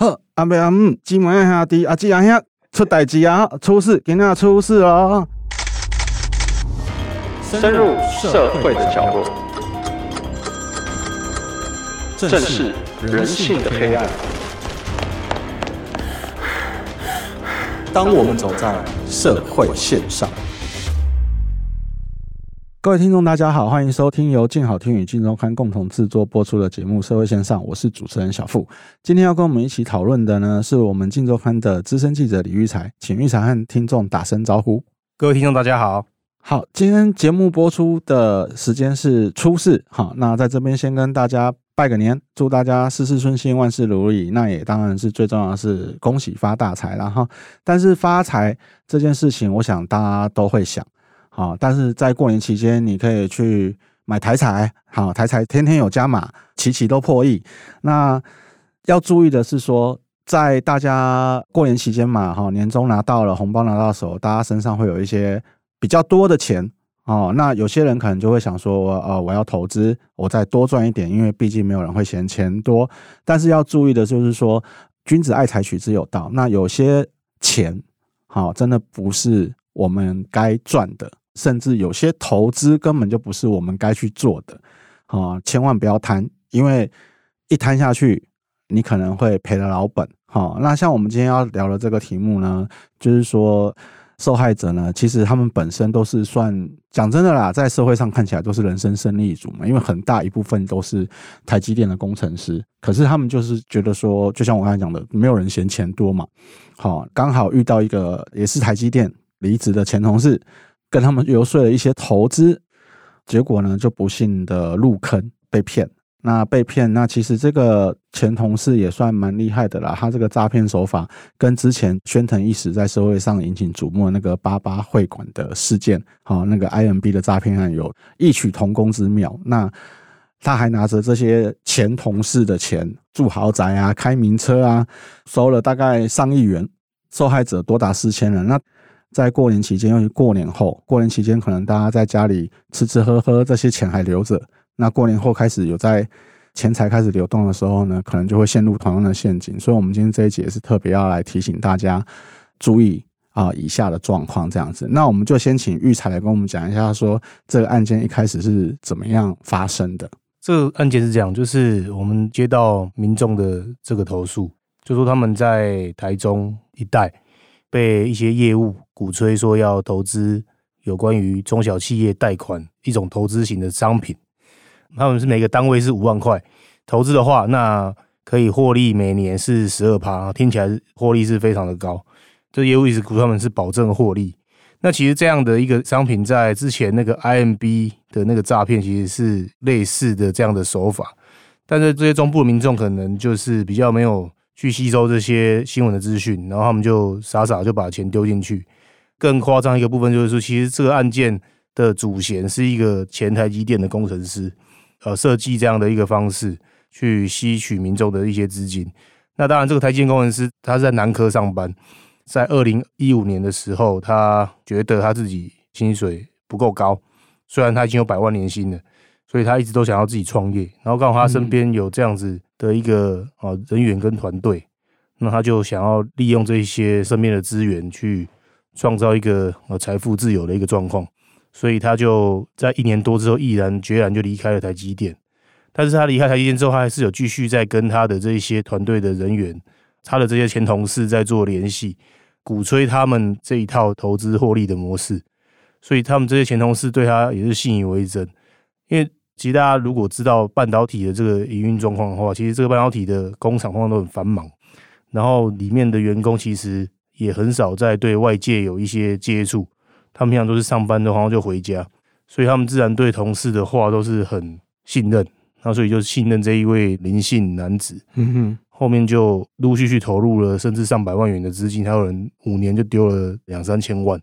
呵，阿伯阿姆，姊妹兄弟，阿姊阿兄出代志啊，出事，今仔出事哦！深入社会的角落，正视人性的黑暗。当我们走在社会线上。各位听众，大家好，欢迎收听由静好听与静周刊共同制作播出的节目《社会线上》，我是主持人小富。今天要跟我们一起讨论的呢，是我们静周刊的资深记者李育才，请育才和听众打声招呼。各位听众，大家好。好，今天节目播出的时间是初四，好，那在这边先跟大家拜个年，祝大家事事顺心，万事如意。那也当然是最重要的是恭喜发大财，了哈，但是发财这件事情，我想大家都会想。啊，但是在过年期间，你可以去买台彩，好，台彩天天有加码，期期都破亿。那要注意的是说，在大家过年期间嘛，哈，年终拿到了红包拿到手，大家身上会有一些比较多的钱哦。那有些人可能就会想说，呃，我要投资，我再多赚一点，因为毕竟没有人会嫌钱多。但是要注意的就是说，君子爱财，取之有道。那有些钱，好，真的不是我们该赚的。甚至有些投资根本就不是我们该去做的，啊，千万不要贪，因为一贪下去，你可能会赔了老本。好，那像我们今天要聊的这个题目呢，就是说受害者呢，其实他们本身都是算讲真的啦，在社会上看起来都是人生胜利组嘛，因为很大一部分都是台积电的工程师，可是他们就是觉得说，就像我刚才讲的，没有人嫌钱多嘛。好，刚好遇到一个也是台积电离职的前同事。跟他们游说了一些投资，结果呢，就不幸的入坑被骗。那被骗，那其实这个前同事也算蛮厉害的啦。他这个诈骗手法跟之前宣腾一时在社会上引起瞩目那个八八会馆的事件，好，那个 IMB 的诈骗案有异曲同工之妙。那他还拿着这些前同事的钱住豪宅啊，开名车啊，收了大概上亿元，受害者多达四千人。那在过年期间，尤其过年后，过年期间可能大家在家里吃吃喝喝，这些钱还留着。那过年后开始有在钱财开始流动的时候呢，可能就会陷入同样的陷阱。所以，我们今天这一节是特别要来提醒大家注意啊以下的状况这样子。那我们就先请育才来跟我们讲一下，说这个案件一开始是怎么样发生的。这个案件是这样，就是我们接到民众的这个投诉，就说他们在台中一带被一些业务。鼓吹说要投资有关于中小企业贷款一种投资型的商品，他们是每个单位是五万块投资的话，那可以获利每年是十二趴，听起来获利是非常的高。这业务一直鼓他们是保证获利。那其实这样的一个商品，在之前那个 IMB 的那个诈骗，其实是类似的这样的手法，但是这些中部民众可能就是比较没有去吸收这些新闻的资讯，然后他们就傻傻就把钱丢进去。更夸张一个部分就是说，其实这个案件的主嫌是一个前台积电的工程师，呃，设计这样的一个方式去吸取民众的一些资金。那当然，这个台积电工程师他是在南科上班，在二零一五年的时候，他觉得他自己薪水不够高，虽然他已经有百万年薪了，所以他一直都想要自己创业。然后刚好他身边有这样子的一个啊人员跟团队，那他就想要利用这些身边的资源去。创造一个呃财富自由的一个状况，所以他就在一年多之后毅然决然就离开了台积电。但是他离开台积电之后，他还是有继续在跟他的这一些团队的人员，他的这些前同事在做联系，鼓吹他们这一套投资获利的模式。所以他们这些前同事对他也是信以为真。因为其实大家如果知道半导体的这个营运状况的话，其实这个半导体的工厂通常都很繁忙，然后里面的员工其实。也很少在对外界有一些接触，他们平常都是上班的话就回家，所以他们自然对同事的话都是很信任，那所以就信任这一位林姓男子。嗯哼，后面就陆续去投入了甚至上百万元的资金，还有人五年就丢了两三千万，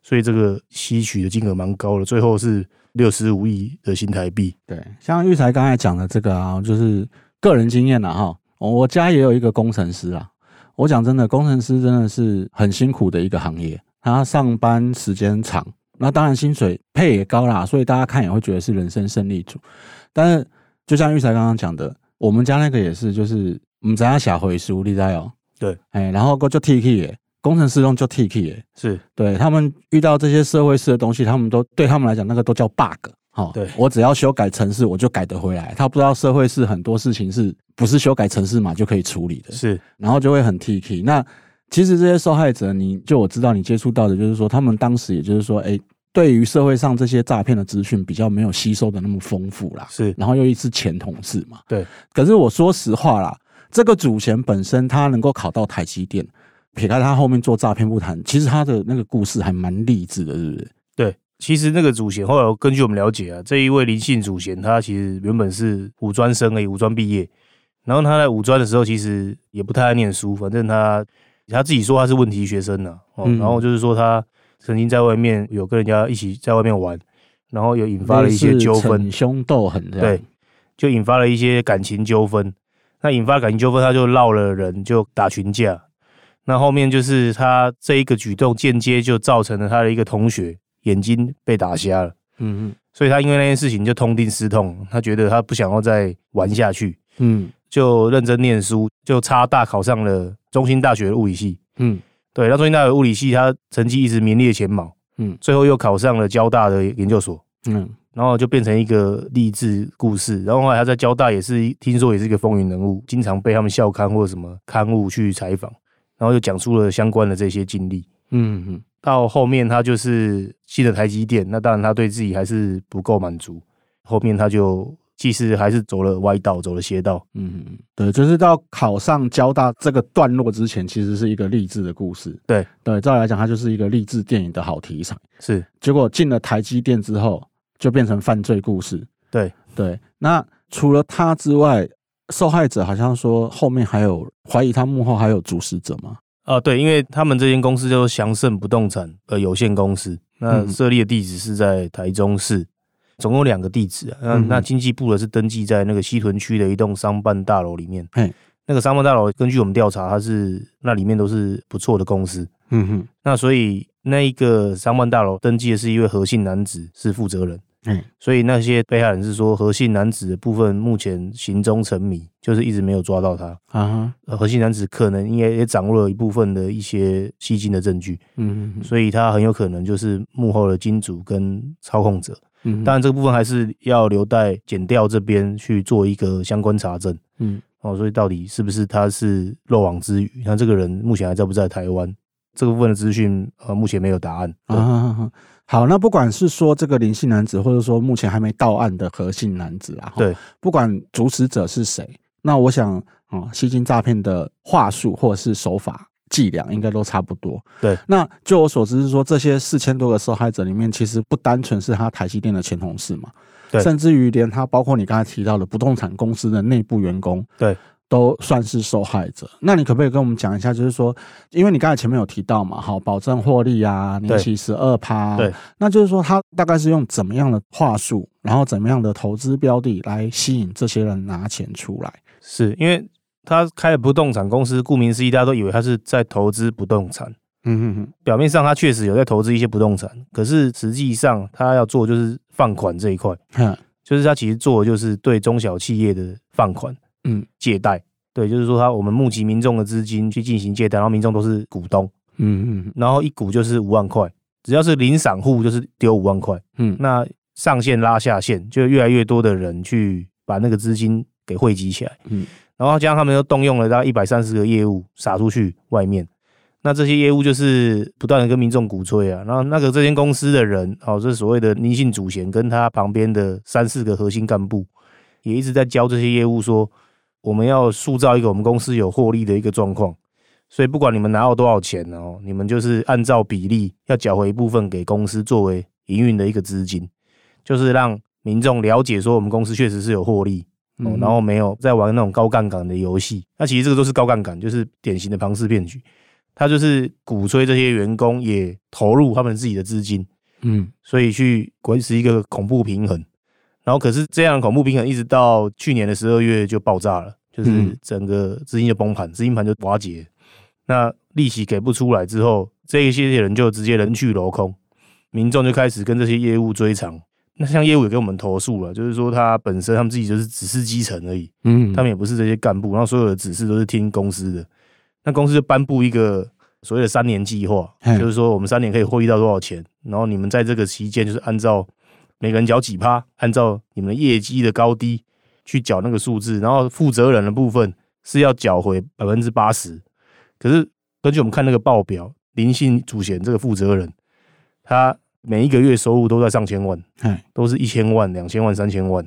所以这个吸取的金额蛮高的，最后是六十五亿的新台币。对，像玉才刚才讲的这个啊，就是个人经验了哈，我家也有一个工程师啊。我讲真的，工程师真的是很辛苦的一个行业。他上班时间长，那当然薪水配也高啦，所以大家看也会觉得是人生胜利组。但是，就像玉才刚刚讲的，我们家那个也是，就是我们怎样写回书，你知道哦？对，哎，然后就 T K 耶，工程师用就 T K 耶，是对他们遇到这些社会式的东西，他们都对他们来讲，那个都叫 bug。好，对我只要修改程式，我就改得回来。他不知道社会是很多事情是不是修改程式码就可以处理的，是，然后就会很 T K。那其实这些受害者，你就我知道你接触到的，就是说他们当时也就是说，哎，对于社会上这些诈骗的资讯比较没有吸收的那么丰富啦，是，然后又一是前同事嘛，对。可是我说实话啦，这个祖贤本身他能够考到台积电，撇开他后面做诈骗不谈，其实他的那个故事还蛮励志的，是不是？对。其实那个祖贤，后来根据我们了解啊，这一位林姓祖贤，他其实原本是五专生而已，五专毕业。然后他在五专的时候，其实也不太爱念书，反正他他自己说他是问题学生呢、啊。哦，然后就是说他曾经在外面有跟人家一起在外面玩，然后有引发了一些纠纷，凶斗狠，对，就引发了一些感情纠纷。那引发感情纠纷，他就闹了人，就打群架。那后面就是他这一个举动，间接就造成了他的一个同学。眼睛被打瞎了，嗯嗯，所以他因为那件事情就痛定思痛，他觉得他不想要再玩下去，嗯，就认真念书，就差大考上了中兴大学的物理系，嗯，对，那中兴大学物理系他成绩一直名列前茅，嗯，最后又考上了交大的研究所，嗯，然后就变成一个励志故事，然后后来他在交大也是听说也是一个风云人物，经常被他们校刊或者什么刊物去采访，然后又讲述了相关的这些经历，嗯嗯。到后面他就是进了台积电，那当然他对自己还是不够满足。后面他就其实还是走了歪道，走了邪道。嗯，对，就是到考上交大这个段落之前，其实是一个励志的故事。对对，照来讲，它就是一个励志电影的好题材。是，结果进了台积电之后，就变成犯罪故事。对对，那除了他之外，受害者好像说后面还有怀疑他幕后还有主使者吗？啊，对，因为他们这间公司叫做祥盛不动产呃有限公司，那设立的地址是在台中市，总共两个地址啊。那那经济部的是登记在那个西屯区的一栋商办大楼里面。嘿，那个商办大楼根据我们调查，它是那里面都是不错的公司。嗯哼，那所以那一个商办大楼登记的是一位何姓男子是负责人。嗯，所以那些被害人是说，何姓男子的部分目前行踪成谜，就是一直没有抓到他。啊哈，何姓男子可能应该也掌握了一部分的一些吸金的证据。嗯嗯，所以他很有可能就是幕后的金主跟操控者。嗯，当然这个部分还是要留待检调这边去做一个相关查证。嗯，哦，所以到底是不是他是漏网之鱼？那这个人目前还在不在台湾？这个部分的资讯呃，目前没有答案。啊。好，那不管是说这个林姓男子，或者说目前还没到案的何姓男子啊，对，不管主使者是谁，那我想啊，吸金诈骗的话术或者是手法伎俩，应该都差不多。对，那就我所知是说，这些四千多个受害者里面，其实不单纯是他台积电的前同事嘛，对，甚至于连他包括你刚才提到的不动产公司的内部员工，对。都算是受害者。那你可不可以跟我们讲一下，就是说，因为你刚才前面有提到嘛，好，保证获利啊，年息十二趴，对，那就是说他大概是用怎么样的话术，然后怎么样的投资标的来吸引这些人拿钱出来？是因为他开了不动产公司，顾名思义，大家都以为他是在投资不动产。嗯哼哼，表面上他确实有在投资一些不动产，可是实际上他要做就是放款这一块，嗯，就是他其实做的就是对中小企业的放款。嗯，借贷，对，就是说他我们募集民众的资金去进行借贷，然后民众都是股东，嗯嗯，然后一股就是五万块，只要是零散户就是丢五万块，嗯，那上线拉下线，就越来越多的人去把那个资金给汇集起来，嗯，然后加上他们又动用了大概一百三十个业务撒出去外面，那这些业务就是不断的跟民众鼓吹啊，然后那个这间公司的人，哦，这是所谓的林姓主嫌跟他旁边的三四个核心干部，也一直在教这些业务说。我们要塑造一个我们公司有获利的一个状况，所以不管你们拿到多少钱哦，你们就是按照比例要缴回一部分给公司作为营运的一个资金，就是让民众了解说我们公司确实是有获利哦，然后没有在玩那种高杠杆的游戏。那其实这个都是高杠杆，就是典型的庞氏骗局。他就是鼓吹这些员工也投入他们自己的资金，嗯，所以去维持一个恐怖平衡。然后，可是这样的恐怖平衡一直到去年的十二月就爆炸了，就是整个资金就崩盘，资金盘就瓦解。那利息给不出来之后，这一些人就直接人去楼空，民众就开始跟这些业务追偿，那像业务也给我们投诉了，就是说他本身他们自己就是只是基层而已，嗯，他们也不是这些干部，然后所有的指示都是听公司的，那公司就颁布一个所谓的三年计划，就是说我们三年可以获益到多少钱，然后你们在这个期间就是按照每个人缴几趴，按照你们的业绩的高低去缴那个数字，然后负责人的部分是要缴回百分之八十，可是根据我们看那个报表，林姓主嫌这个负责人他。每一个月收入都在上千万，都是一千万、两千万、三千万。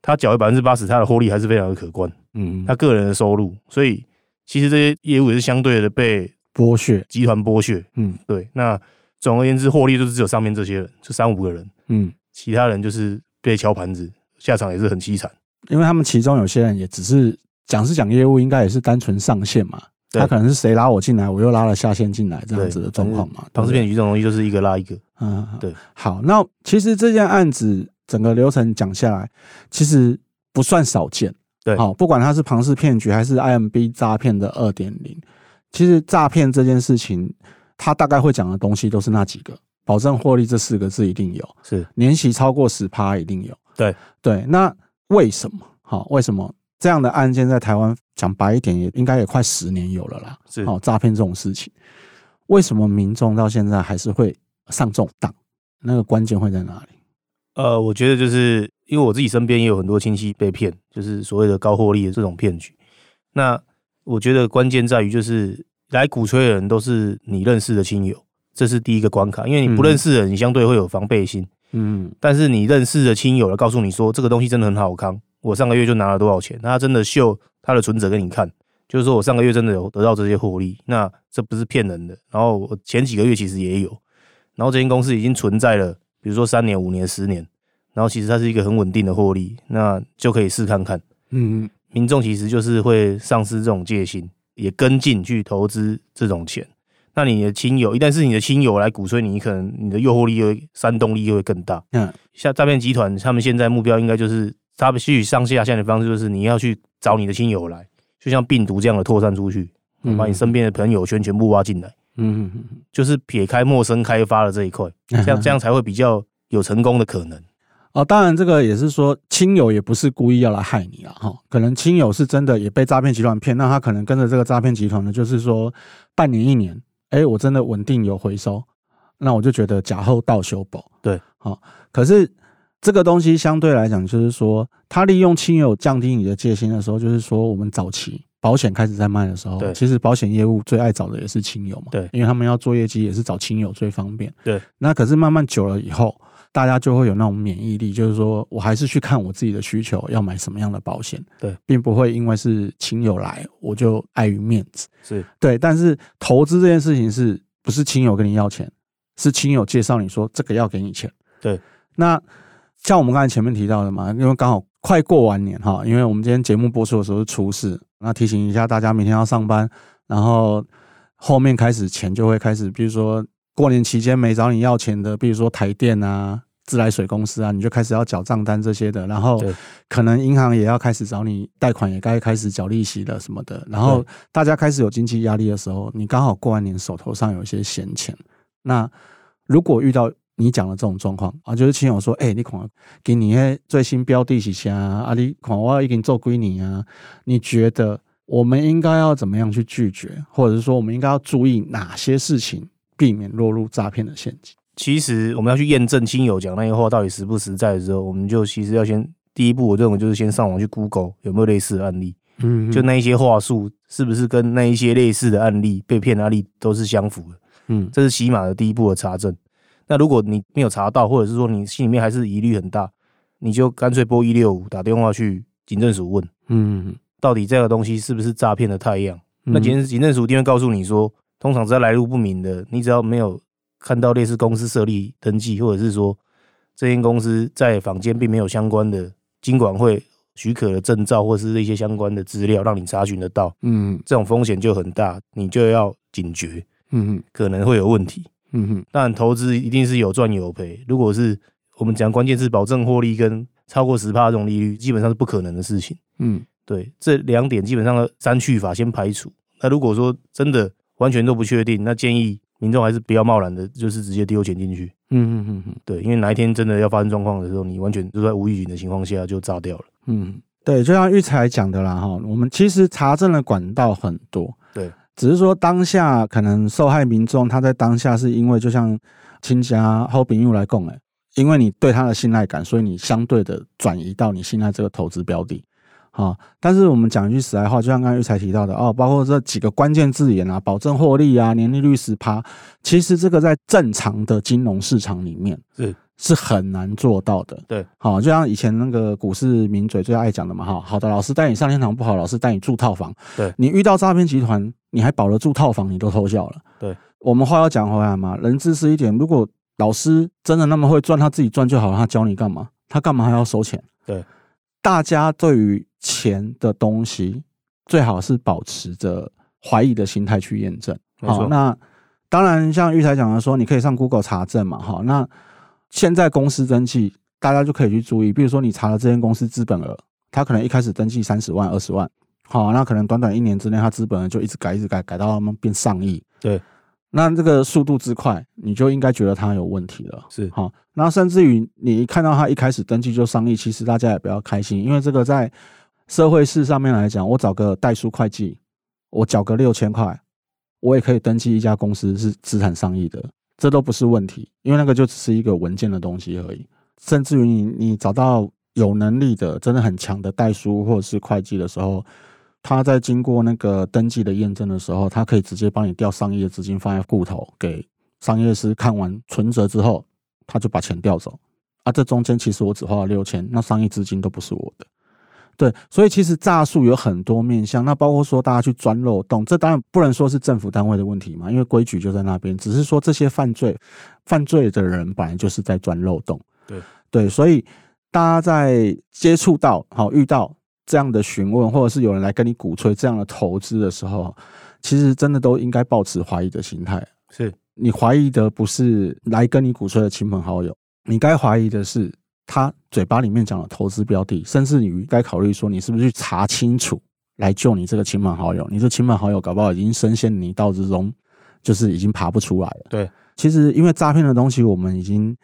他缴回百分之八十，他的获利还是非常的可观。嗯，他个人的收入，所以其实这些业务也是相对的被剥削，集团剥削。嗯，对。那总而言之，获利就是只有上面这些人，就三五个人。嗯，其他人就是被敲盘子，下场也是很凄惨。因为他们其中有些人也只是讲是讲业务，应该也是单纯上线嘛。他可能是谁拉我进来，我又拉了下线进来，这样子的状况嘛。庞氏骗局这种东西就是一个拉一个。嗯，对。好，那其实这件案子整个流程讲下来，其实不算少见。对，好，不管它是庞氏骗局还是 IMB 诈骗的二点零，其实诈骗这件事情，他大概会讲的东西都是那几个，保证获利这四个字一定有，是年息超过十趴一定有。对对，那为什么？好，为什么？这样的案件在台湾讲白一点，也应该也快十年有了啦。是哦，诈骗这种事情，为什么民众到现在还是会上这种当？那个关键会在哪里？呃，我觉得就是因为我自己身边也有很多亲戚被骗，就是所谓的高获利的这种骗局。那我觉得关键在于，就是来鼓吹的人都是你认识的亲友，这是第一个关卡。因为你不认识的人，你相对会有防备心。嗯，但是你认识的亲友了告诉你说，这个东西真的很好康。我上个月就拿了多少钱？他真的秀他的存折给你看，就是说我上个月真的有得到这些获利，那这不是骗人的。然后我前几个月其实也有，然后这间公司已经存在了，比如说三年、五年、十年，然后其实它是一个很稳定的获利，那就可以试看看。嗯，民众其实就是会丧失这种戒心，也跟进去投资这种钱。那你的亲友，一旦是你的亲友来鼓吹你，可能你的诱惑力又煽动力又会更大。嗯，像诈骗集团，他们现在目标应该就是。他们吸取上下线的方式，就是你要去找你的亲友来，就像病毒这样的扩散出去，把你身边的朋友圈全部挖进来。嗯嗯嗯，就是撇开陌生开发的这一块，这样这样才会比较有成功的可能。哦，当然这个也是说，亲友也不是故意要来害你啊，哈，可能亲友是真的也被诈骗集团骗，那他可能跟着这个诈骗集团呢，就是说半年一年，哎，我真的稳定有回收，那我就觉得假后到修补。对，好，可是。这个东西相对来讲，就是说，他利用亲友降低你的戒心的时候，就是说，我们早期保险开始在卖的时候，其实保险业务最爱找的也是亲友嘛，对，因为他们要做业绩，也是找亲友最方便，对。那可是慢慢久了以后，大家就会有那种免疫力，就是说我还是去看我自己的需求，要买什么样的保险，对，并不会因为是亲友来，我就碍于面子，是对。但是投资这件事情，是不是亲友跟你要钱，是亲友介绍你说这个要给你钱，对，那。像我们刚才前面提到的嘛，因为刚好快过完年哈，因为我们今天节目播出的时候是初四，那提醒一下大家明天要上班，然后后面开始钱就会开始，比如说过年期间没找你要钱的，比如说台电啊、自来水公司啊，你就开始要缴账单这些的，然后可能银行也要开始找你贷款，也该开始缴利息了什么的，然后大家开始有经济压力的时候，你刚好过完年手头上有一些闲钱，那如果遇到你讲的这种状况啊，就是亲友说，哎、欸，你看给你最新标的是啥啊？你看我已经做归你啊？你觉得我们应该要怎么样去拒绝，或者是说我们应该要注意哪些事情，避免落入诈骗的陷阱？其实我们要去验证亲友讲那些话到底实不实在的时候，我们就其实要先第一步，我认为就是先上网去 Google 有没有类似的案例，嗯，就那一些话术是不是跟那一些类似的案例被骗的案例都是相符的，嗯，这是起码的第一步的查证。那如果你没有查到，或者是说你心里面还是疑虑很大，你就干脆拨一六五打电话去警政署问，嗯，到底这个东西是不是诈骗的太阳？那警警政署一定会告诉你说，通常只要来路不明的，你只要没有看到类似公司设立登记，或者是说这间公司在坊间并没有相关的经管会许可的证照，或者是一些相关的资料让你查询得到，嗯，这种风险就很大，你就要警觉，嗯，可能会有问题。嗯哼，但投资一定是有赚有赔。如果是我们讲关键是保证获利跟超过十帕这种利率，基本上是不可能的事情。嗯，对，这两点基本上的删去法先排除。那如果说真的完全都不确定，那建议民众还是不要贸然的，就是直接丢钱进去。嗯嗯嗯嗯，对，因为哪一天真的要发生状况的时候，你完全就在无预警的情况下就炸掉了。嗯，对，就像育才讲的啦哈，我们其实查证的管道很多，对，只是说当下可能受害民众他在当下是因为就像亲家后朋友来供哎，因为你对他的信赖感，所以你相对的转移到你信赖这个投资标的。啊，但是我们讲一句实在话，就像刚才玉才提到的哦，包括这几个关键字眼啊，保证获利啊，年利率十趴，其实这个在正常的金融市场里面是是很难做到的。对，好，就像以前那个股市名嘴最爱讲的嘛，哈，好的老师带你上天堂，不好老师带你住套房。对，你遇到诈骗集团，你还保得住套房，你都偷笑了。对，我们话要讲回来嘛，人自私一点，如果老师真的那么会赚，他自己赚就好了，他教你干嘛？他干嘛还要收钱？对，大家对于。钱的东西最好是保持着怀疑的心态去验证。好，那当然像玉才讲的说，你可以上 Google 查证嘛。好，那现在公司登记，大家就可以去注意，比如说你查了这间公司资本额，它可能一开始登记三十万、二十万，好，那可能短短一年之内，它资本额就一直改、一直改，改到他们变上亿。对。那这个速度之快，你就应该觉得它有问题了。是，好，那甚至于你一看到它一开始登记就上亿，其实大家也不要开心，因为这个在。社会事上面来讲，我找个代书会计，我缴个六千块，我也可以登记一家公司是资产上亿的，这都不是问题，因为那个就只是一个文件的东西而已。甚至于你你找到有能力的、真的很强的代书或者是会计的时候，他在经过那个登记的验证的时候，他可以直接帮你调上亿的资金放在户头，给商业师看完存折之后，他就把钱调走。啊，这中间其实我只花了六千，那上亿资金都不是我的。对，所以其实诈术有很多面向，那包括说大家去钻漏洞，这当然不能说是政府单位的问题嘛，因为规矩就在那边，只是说这些犯罪犯罪的人本来就是在钻漏洞。对对，所以大家在接触到好遇到这样的询问，或者是有人来跟你鼓吹这样的投资的时候，其实真的都应该抱持怀疑的心态。是你怀疑的不是来跟你鼓吹的亲朋好友，你该怀疑的是。他嘴巴里面讲的投资标的，甚至于该考虑说，你是不是去查清楚来救你这个亲朋好友？你这亲朋好友搞不好已经深陷泥道之中，就是已经爬不出来了。对，其实因为诈骗的东西，我们已经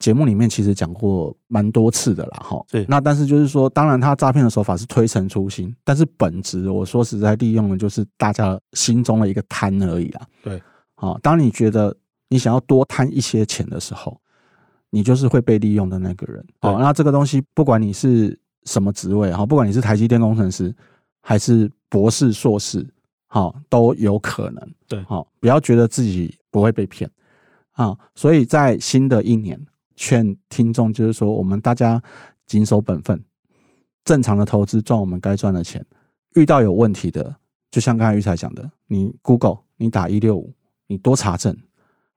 节目里面其实讲过蛮多次的了哈。对，那但是就是说，当然他诈骗的手法是推陈出新，但是本质我说实在，利用的就是大家心中的一个贪而已啊。对，好，当你觉得你想要多贪一些钱的时候。你就是会被利用的那个人。好，那这个东西不管你是什么职位，哈，不管你是台积电工程师还是博士、硕士，好，都有可能。对，好，不要觉得自己不会被骗啊。所以在新的一年，劝听众就是说，我们大家谨守本分，正常的投资赚我们该赚的钱。遇到有问题的，就像刚才玉才讲的，你 Google，你打一六五，你多查证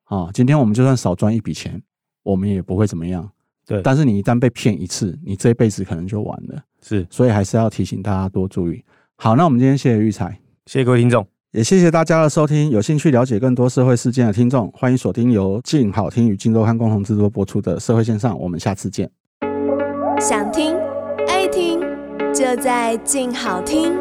啊。今天我们就算少赚一笔钱。我们也不会怎么样，对。但是你一旦被骗一次，你这辈子可能就完了。是，所以还是要提醒大家多注意。好，那我们今天谢谢育才，谢谢各位听众，也谢谢大家的收听。有兴趣了解更多社会事件的听众，欢迎锁定由静好听与镜周刊共同制作播出的《社会线上》，我们下次见。想听爱听，就在静好听。